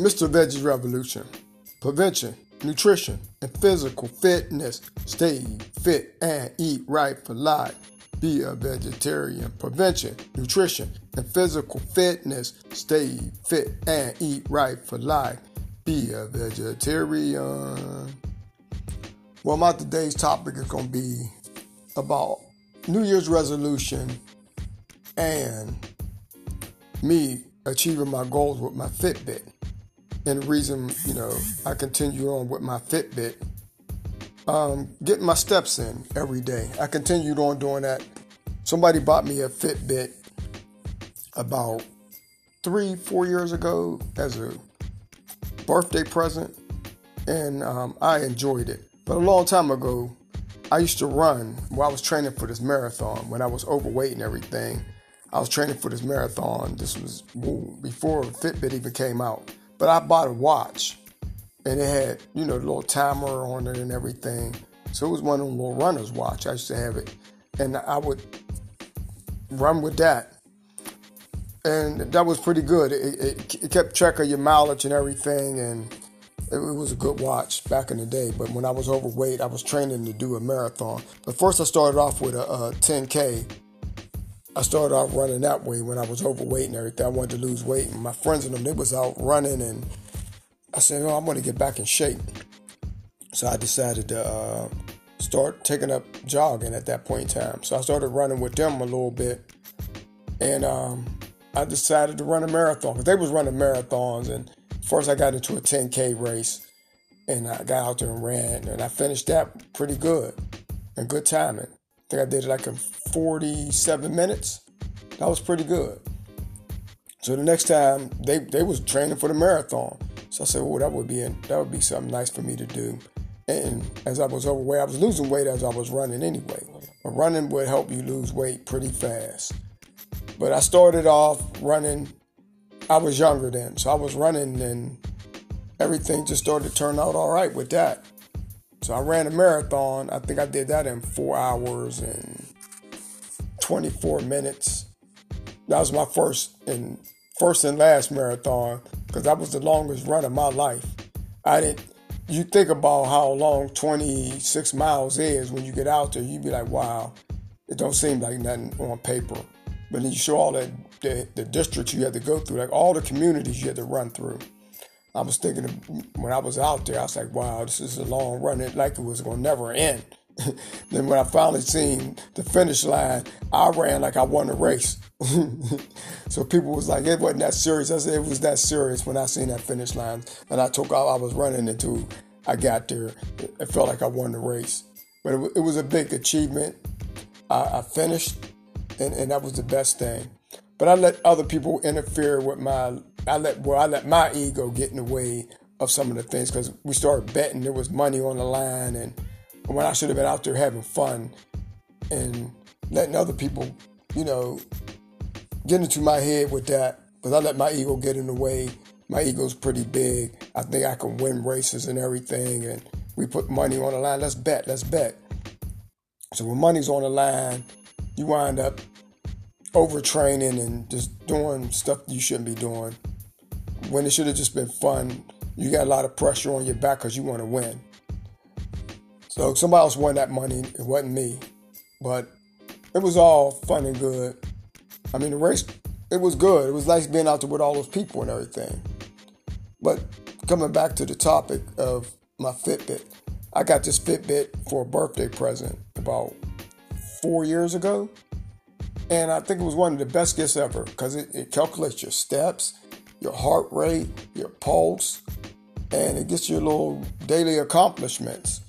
Mr. Veggie Revolution. Prevention, nutrition, and physical fitness. Stay fit and eat right for life. Be a vegetarian. Prevention, nutrition, and physical fitness. Stay fit and eat right for life. Be a vegetarian. Well, my today's topic is going to be about New Year's resolution and me achieving my goals with my Fitbit. And the reason, you know, I continue on with my Fitbit, um, getting my steps in every day. I continued on doing that. Somebody bought me a Fitbit about three, four years ago as a birthday present, and um, I enjoyed it. But a long time ago, I used to run while I was training for this marathon when I was overweight and everything. I was training for this marathon. This was before Fitbit even came out. But I bought a watch and it had, you know, the little timer on it and everything. So it was one of the little runner's watch. I used to have it. And I would run with that. And that was pretty good. It, it, it kept track of your mileage and everything. And it, it was a good watch back in the day. But when I was overweight, I was training to do a marathon. But first, I started off with a, a 10K I started off running that way when I was overweight and everything. I wanted to lose weight, and my friends and them they was out running, and I said, "Oh, I'm going to get back in shape." So I decided to uh, start taking up jogging at that point in time. So I started running with them a little bit, and um, I decided to run a marathon because they was running marathons. And first, I got into a 10k race, and I got out there and ran, and I finished that pretty good and good timing think I did it like in 47 minutes. That was pretty good. So the next time they, they was training for the marathon. So I said, well, that would be that would be something nice for me to do. And as I was overweight, I was losing weight as I was running anyway. But running would help you lose weight pretty fast. But I started off running. I was younger then, so I was running, and everything just started to turn out all right with that. So I ran a marathon. I think I did that in four hours and 24 minutes. That was my first and first and last marathon because that was the longest run of my life. I didn't. You think about how long 26 miles is when you get out there, you'd be like, wow, it don't seem like nothing on paper. But then you show all that the, the districts you had to go through, like all the communities you had to run through. I was thinking of, when I was out there, I was like, wow, this is a long run. It like it was going to never end. then when I finally seen the finish line, I ran like I won the race. so people was like, it wasn't that serious. I said it was that serious when I seen that finish line. And I took off, I was running until I got there. It felt like I won the race. But it, it was a big achievement. I, I finished, and, and that was the best thing. But I let other people interfere with my I let well I let my ego get in the way of some of the things because we started betting. There was money on the line, and when I should have been out there having fun and letting other people, you know, get into my head with that. Because I let my ego get in the way. My ego's pretty big. I think I can win races and everything. And we put money on the line. Let's bet. Let's bet. So when money's on the line, you wind up overtraining and just doing stuff you shouldn't be doing when it should have just been fun. You got a lot of pressure on your back because you want to win. So somebody else won that money. It wasn't me, but it was all fun and good. I mean, the race it was good. It was nice being out there with all those people and everything. But coming back to the topic of my Fitbit, I got this Fitbit for a birthday present about four years ago. And I think it was one of the best gifts ever because it, it calculates your steps, your heart rate, your pulse, and it gets your little daily accomplishments.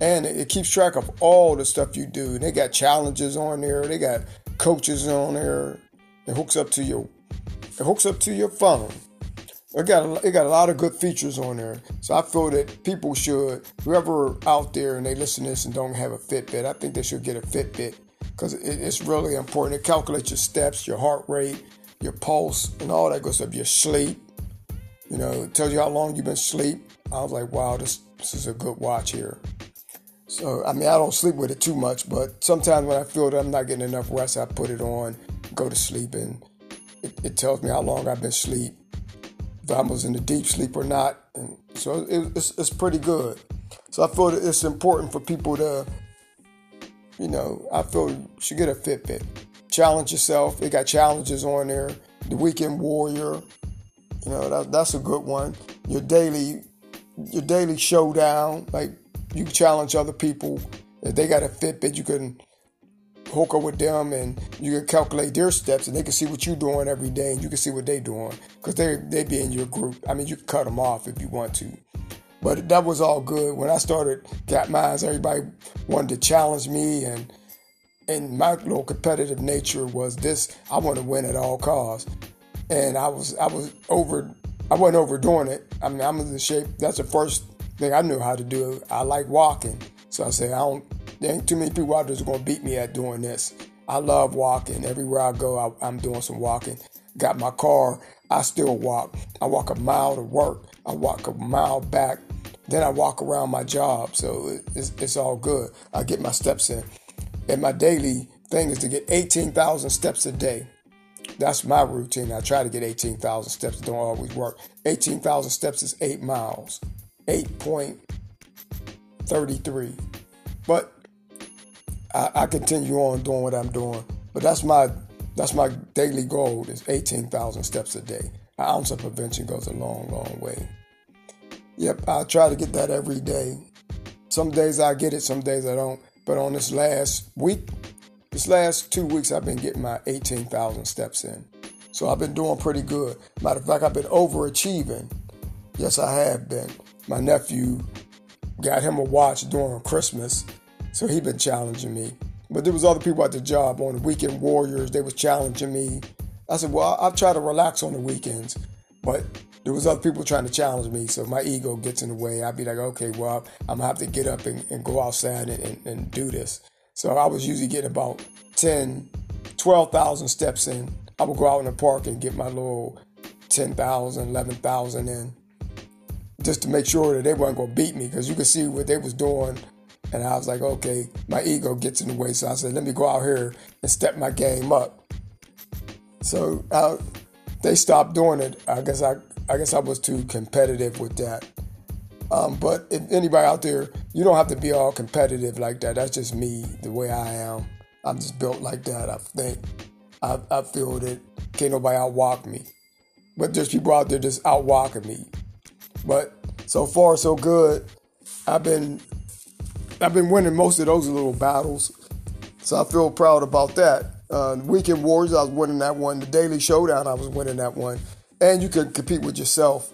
And it, keeps track of all the stuff you do. They got challenges on there. They got coaches on there. It hooks up to your it hooks up to your phone. It got a, it got a lot of good features on there. So I feel that people should, whoever out there and they listen to this and don't have a Fitbit, I think they should get a Fitbit because it, it's really important. It calculates your steps, your heart rate, your pulse, and all that good stuff. Your sleep. You know, it tells you how long you've been asleep. I was like, wow, this this is a good watch here. So I mean, I don't sleep with it too much, but sometimes when I feel that I'm not getting enough rest, I put it on, go to sleep, and it, it tells me how long I've been asleep if I was in a deep sleep or not. And so it, it's, it's pretty good. So I feel that it's important for people to, you know, I feel you should get a Fitbit. Challenge yourself. They got challenges on there. The Weekend Warrior, you know, that, that's a good one. Your daily, your daily showdown. Like you challenge other people. If they got a Fitbit, you can hook up with them and you can calculate their steps and they can see what you're doing every day and you can see what they're doing because they they be in your group. I mean, you can cut them off if you want to. But that was all good. When I started Got Minds, everybody wanted to challenge me and and my little competitive nature was this I want to win at all costs. And I was I was over I wasn't overdoing it. I mean I'm in the shape that's the first thing I knew how to do. I like walking. So I said I don't there ain't too many people out there that's gonna beat me at doing this. I love walking. Everywhere I go, I, I'm doing some walking. Got my car, I still walk. I walk a mile to work. I walk a mile back. Then I walk around my job. So it's, it's all good. I get my steps in. And my daily thing is to get 18,000 steps a day. That's my routine. I try to get 18,000 steps. Don't always work. 18,000 steps is eight miles. 8.33. But I, I continue on doing what I'm doing. But that's my that's my daily goal is 18,000 steps a day. An ounce of prevention goes a long, long way. Yep, I try to get that every day. Some days I get it, some days I don't. But on this last week, this last two weeks, I've been getting my 18,000 steps in. So I've been doing pretty good. Matter of fact, I've been overachieving. Yes, I have been. My nephew got him a watch during Christmas so he been challenging me. But there was other people at the job on the weekend warriors. They was challenging me. I said, well, I'll try to relax on the weekends. But there was other people trying to challenge me. So my ego gets in the way. I'd be like, okay, well, I'm to have to get up and, and go outside and, and, and, do this. So I was usually getting about 10, 12,000 steps in. I would go out in the park and get my little 10,000, 11,000 in just to make sure that they weren't to beat me because you could see what they was doing and I was like, okay, my ego gets in the way. So I said, let me go out here and step my game up. So uh, they stopped doing it. I guess I, I guess I was too competitive with that. Um, but if anybody out there, you don't have to be all competitive like that. That's just me, the way I am. I'm just built like that. I think. I, I feel that can't nobody outwalk me. But there's people out there just outwalking me. But so far, so good. I've been I've been winning most of those little battles, so I feel proud about that. Uh, Weekend Wars, I was winning that one. The Daily Showdown, I was winning that one. And you can compete with yourself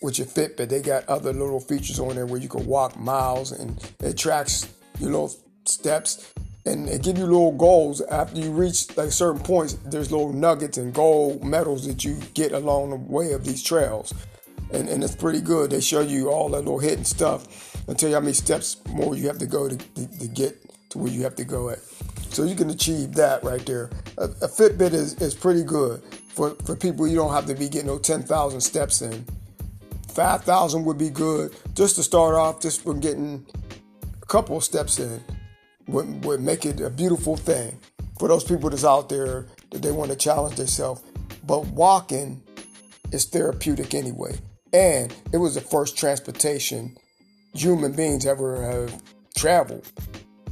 with your Fitbit. They got other little features on there where you can walk miles and it tracks your little steps and it give you little goals after you reach like certain points. There's little nuggets and gold medals that you get along the way of these trails, and, and it's pretty good. They show you all that little hidden stuff I'll tell you how many steps more you have to go to, to, to, get to where you have to go at. So you can achieve that right there. A, a Fitbit is, is pretty good for, for people you don't have to be getting no 10,000 steps in. 5,000 would be good just to start off, just from getting a couple steps in would, would make it a beautiful thing for those people that's out there that they want to challenge themselves. But walking is therapeutic anyway. And it was the first transportation human beings ever have traveled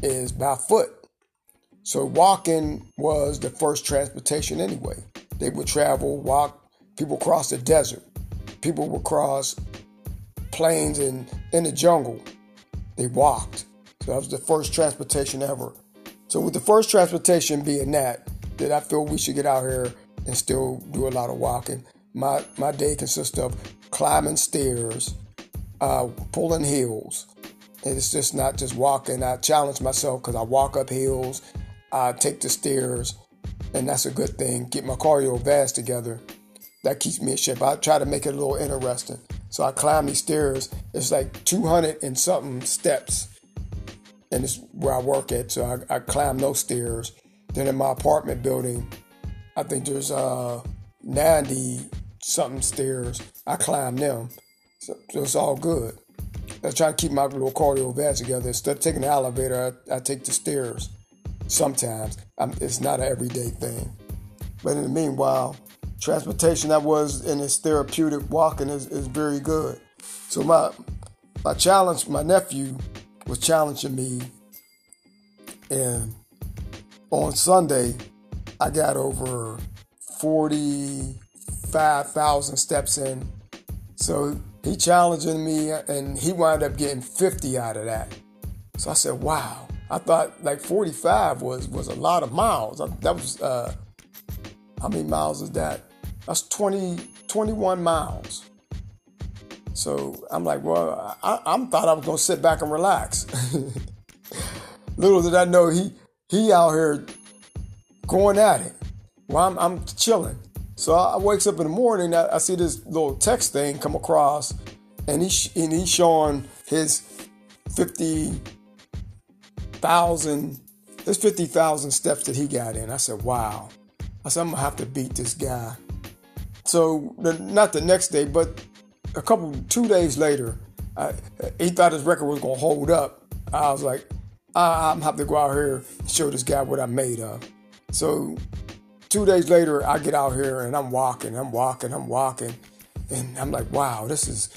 is by foot. So walking was the first transportation anyway. They would travel, walk, people cross the desert. People would cross plains in, in the jungle. They walked. So that was the first transportation ever. So with the first transportation being that, that I feel we should get out here and still do a lot of walking. My my day consists of climbing stairs, uh, pulling hills. It's just not just walking. I challenge myself because I walk up hills, I take the stairs, and that's a good thing. Get my cardiovascular together. That keeps me in shape. I try to make it a little interesting. So I climb these stairs. It's like 200 and something steps. And it's where I work at. So I, I climb those stairs. Then in my apartment building, I think there's uh, 90 something stairs. I climb them. So, so it's all good. I try to keep my little cardiovascular together. Instead of taking the elevator, I, I take the stairs. Sometimes I'm, it's not an everyday thing. But in the meanwhile, transportation that was in his therapeutic walking is, is very good. So my my challenge, my nephew was challenging me, and on Sunday I got over forty five thousand steps in. So he challenging me, and he wound up getting fifty out of that. So I said, "Wow." I thought like 45 was was a lot of miles. That was uh, how many miles is that? That's 20, 21 miles. So I'm like, well, I, I thought I was gonna sit back and relax. Little did I know he he out here going at it. Well, I'm, I'm chilling. So I, wakes up in the morning. I, I, see this little text thing come across, and he and he's showing his fifty thousand, his fifty thousand steps that he got in. I said, wow. I said, I'm gonna have to beat this guy. So the, not the next day, but a couple two days later, I, he thought his record was gonna hold up. I was like, I, am have to go out here and show this guy what I'm made of. So two days later, I get out here and I'm walking, I'm walking, I'm walking, and I'm like, wow, this is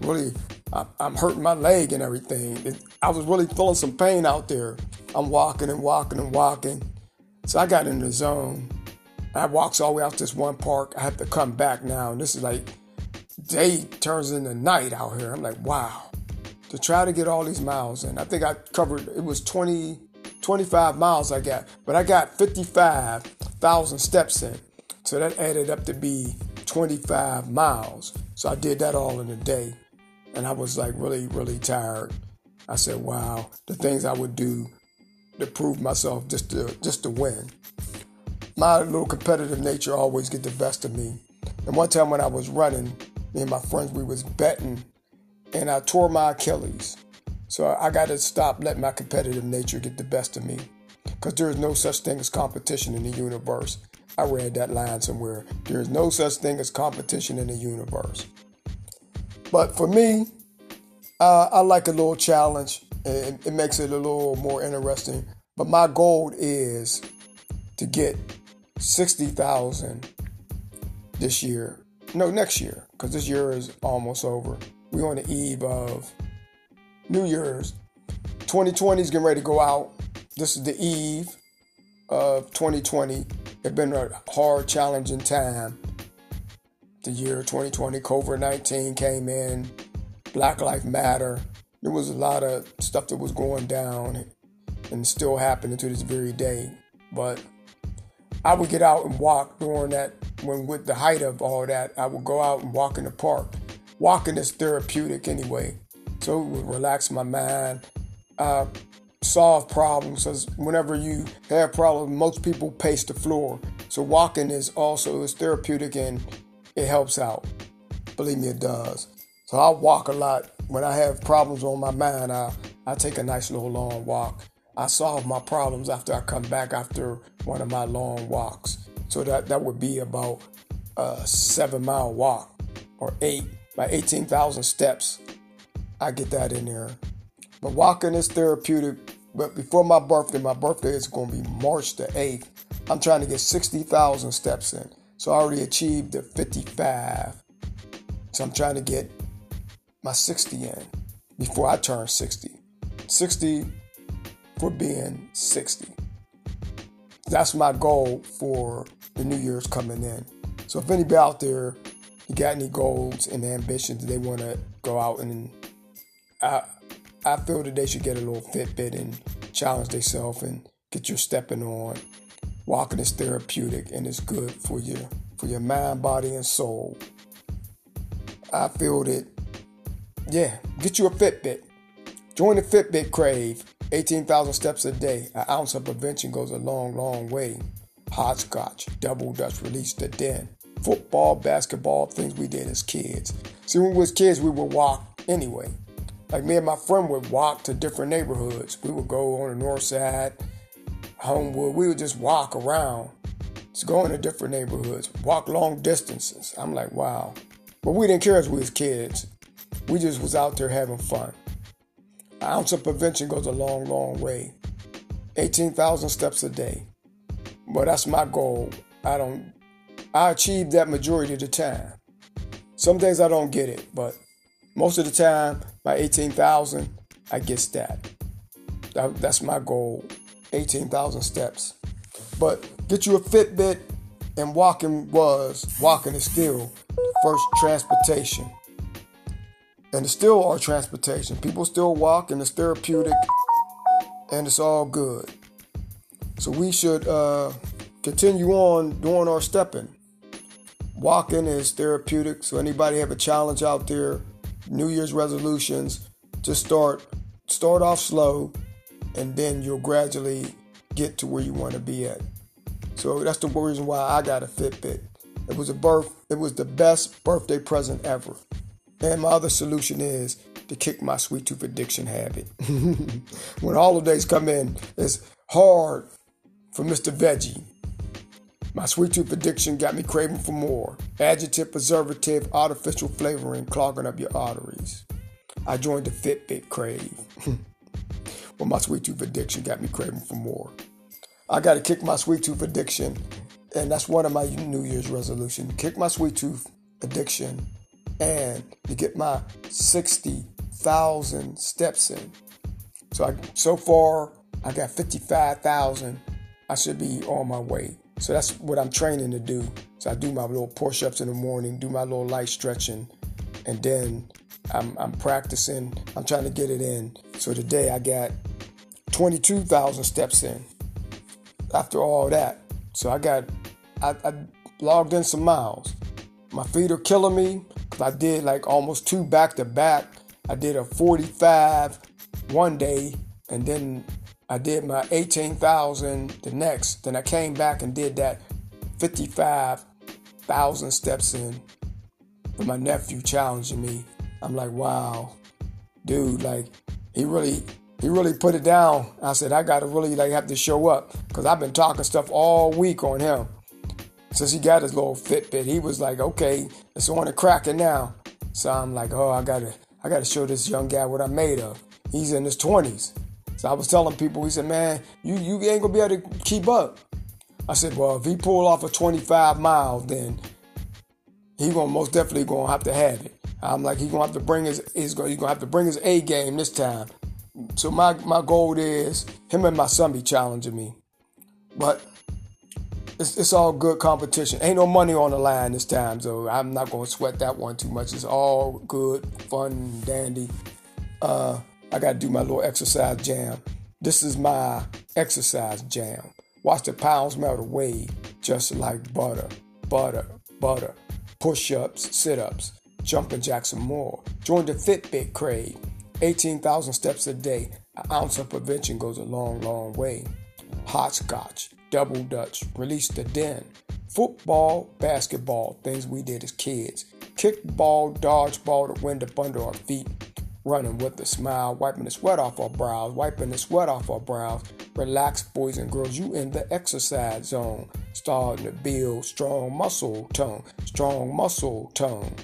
really. I, am hurting my leg and everything. I was really feeling some pain out there. I'm walking and walking and walking. So I got in the zone. I walks all the way out this one park. I have to come back now. And this is like day turns into night out here. I'm like, wow. To try to get all these miles in. I think I covered, it was 20, 25 miles I got, but I got 55,000 steps in. So that added up to be 25 miles. So I did that all in a day. And I was like really, really tired. I said, wow, the things I would do to prove myself just to just to win my little competitive nature always get the best of me. And one time when I was running, me and my friends, we was betting, and I tore my Achilles. So I got to stop letting my competitive nature get the best of me. Because there is no such thing as competition in the universe. I read that line somewhere. There is no such thing as competition in the universe. But for me, uh, I like a little challenge. It, it makes it a little more interesting. But my goal is to get 60,000 this year. No, next year, because this year is almost over. We're on the eve of New Year's. 2020 is getting ready to go out. This is the eve of 2020. It's been a hard, challenging time. The year 2020, COVID 19 came in, Black Lives Matter. There was a lot of stuff that was going down and still happening to this very day. But I would get out and walk during that when with the height of all that. I would go out and walk in the park. Walking is therapeutic anyway, so it would relax my mind, uh, solve problems. Because whenever you have problems, most people pace the floor. So walking is also is therapeutic and it helps out. Believe me, it does. So I walk a lot. When I have problems on my mind, I, I take a nice little long walk. I solve my problems after I come back after one of my long walks. So that, that would be about a seven mile walk or eight by 18,000 steps. I get that in there. But walking is therapeutic. But before my birthday, my birthday is going to be March the 8th. I'm trying to get 60,000 steps in. So I already achieved the 55. So I'm trying to get my 60 in before I turn 60. 60 for being 60. That's my goal for the New Year's coming in. So if anybody out there, you got any goals and ambitions they want to go out and I, I feel that they should get a little Fitbit and challenge themselves and get your stepping on. Walking is therapeutic and it's good for you, for your mind, body, and soul. I feel that, yeah, get you a Fitbit. Join the Fitbit crave. 18,000 steps a day, an ounce of prevention goes a long, long way. Hopscotch, double dutch, release the den. Football, basketball, things we did as kids. See, when we was kids, we would walk anyway. Like me and my friend would walk to different neighborhoods. We would go on the north side, Homewood. We would just walk around, just go into different neighborhoods, walk long distances. I'm like, wow. But we didn't care as we was kids. We just was out there having fun. An ounce of prevention goes a long, long way. 18,000 steps a day. But that's my goal. I don't I achieve that majority of the time. Some days I don't get it, but most of the time, my 18,000, I get that. that. That's my goal 18,000 steps. But get you a Fitbit, and walking was, walking is still first transportation. And it's still our transportation. People still walk, and it's therapeutic, and it's all good. So we should uh, continue on doing our stepping. Walking is therapeutic. So anybody have a challenge out there, New Year's resolutions, just start start off slow, and then you'll gradually get to where you want to be at. So that's the reason why I got a Fitbit. It was a birth. It was the best birthday present ever. And my other solution is to kick my sweet tooth addiction habit. when holidays come in, it's hard for Mr. Veggie. My sweet tooth addiction got me craving for more. Adjective, preservative, artificial flavoring clogging up your arteries. I joined the Fitbit crave. well, my sweet tooth addiction got me craving for more. I got to kick my sweet tooth addiction, and that's one of my New Year's resolution: Kick my sweet tooth addiction and to get my 60,000 steps in. So I, so far, I got 55,000. I should be on my way. So that's what I'm training to do. So I do my little push-ups in the morning, do my little light stretching, and then I'm, I'm practicing. I'm trying to get it in. So today I got 22,000 steps in. After all that, so I got I, I logged in some miles. My feet are killing me. because I did like almost two back to back. I did a 45 one day, and then I did my 18,000 the next. Then I came back and did that 55,000 steps in. With my nephew challenging me, I'm like, wow, dude, like he really he really put it down. I said I gotta really like have to show up because I've been talking stuff all week on him since he got his little Fitbit, he was like, okay, it's on the cracker now. So I'm like, oh, I gotta, I gotta show this young guy what I'm made of. He's in his 20s. So I was telling people, he said, man, you, you ain't gonna be able to keep up. I said, well, if he pull off a 25 mile, then he gonna most definitely gonna have to have it. I'm like, he gonna have to bring his, he's gonna, he's gonna have to bring his A game this time. So my, my goal is him and my son be challenging me. But it's, it's all good competition. Ain't no money on the line this time, so I'm not gonna sweat that one too much. It's all good, fun, dandy. Uh, I gotta do my little exercise jam. This is my exercise jam. Watch the pounds melt away just like butter, butter, butter. Push ups, sit ups, jumping jacks some more. Join the Fitbit crave. 18,000 steps a day. An ounce of prevention goes a long, long way. Hopscotch double dutch, release the den, football, basketball, things we did as kids, kickball, dodgeball, the wind up under our feet, running with a smile, wiping the sweat off our brows, wiping the sweat off our brows. Relax, boys and girls, you in the exercise zone, starting to build strong muscle tone, strong muscle tone.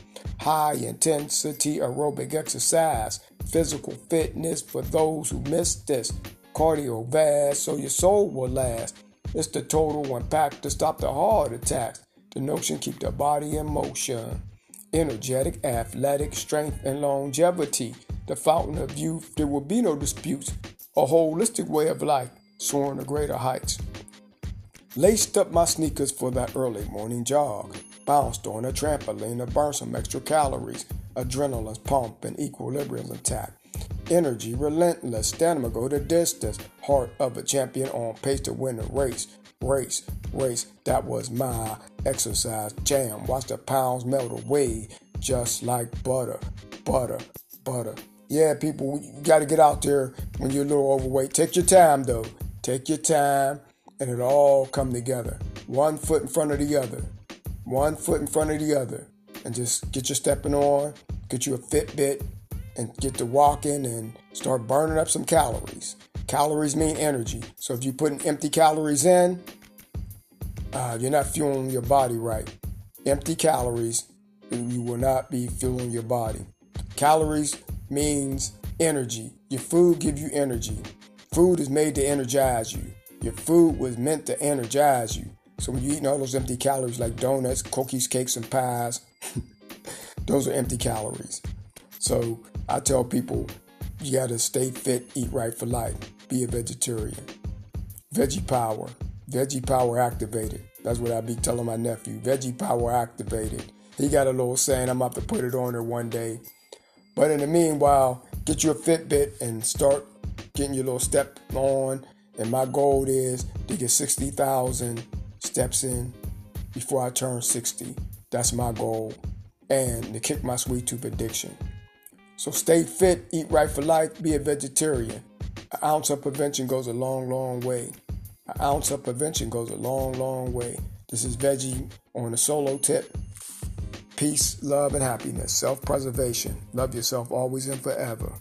High intensity aerobic exercise, physical fitness for those who missed this. Cardio vast so your soul will last. It's the total pack to stop the heart attacks. The notion keep the body in motion. Energetic, athletic, strength, and longevity. The fountain of youth, there will be no disputes. A holistic way of life, soaring to greater heights. Laced up my sneakers for that early morning jog. Bounced on a trampoline to burn some extra calories. Adrenaline's and equilibrium's intact energy, relentless, stamina go the distance, heart of a champion on pace to win the race. Race, race, that was my exercise jam. Watch the pounds melt away just like butter, butter, butter. Yeah, people, you got to get out there when you're a little overweight. Take your time though. Take your time and it'll all come together. One foot in front of the other. One foot in front of the other. And just get your stepping on, get you a Fitbit, and get to walking and start burning up some calories. Calories mean energy. So if you're putting empty calories in, uh, you're not fueling your body right. Empty calories, you will not be fueling your body. Calories means energy. Your food gives you energy. Food is made to energize you. Your food was meant to energize you. So when you're eating all those empty calories like donuts, cookies, cakes, and pies, those are empty calories. So I tell people you gotta stay fit, eat right for life, be a vegetarian. Veggie power, veggie power activated. That's what I be telling my nephew. Veggie power activated. He got a little saying. I'm about to put it on there one day. But in the meanwhile, get your Fitbit and start getting your little step on. And my goal is to get 60,000 steps in before I turn 60. That's my goal. And to kick my sweet tooth addiction. So stay fit, eat right for life, be a vegetarian. An ounce of prevention goes a long, long way. An ounce of prevention goes a long, long way. This is Veggie on a solo tip. Peace, love, and happiness. Self preservation. Love yourself always and forever.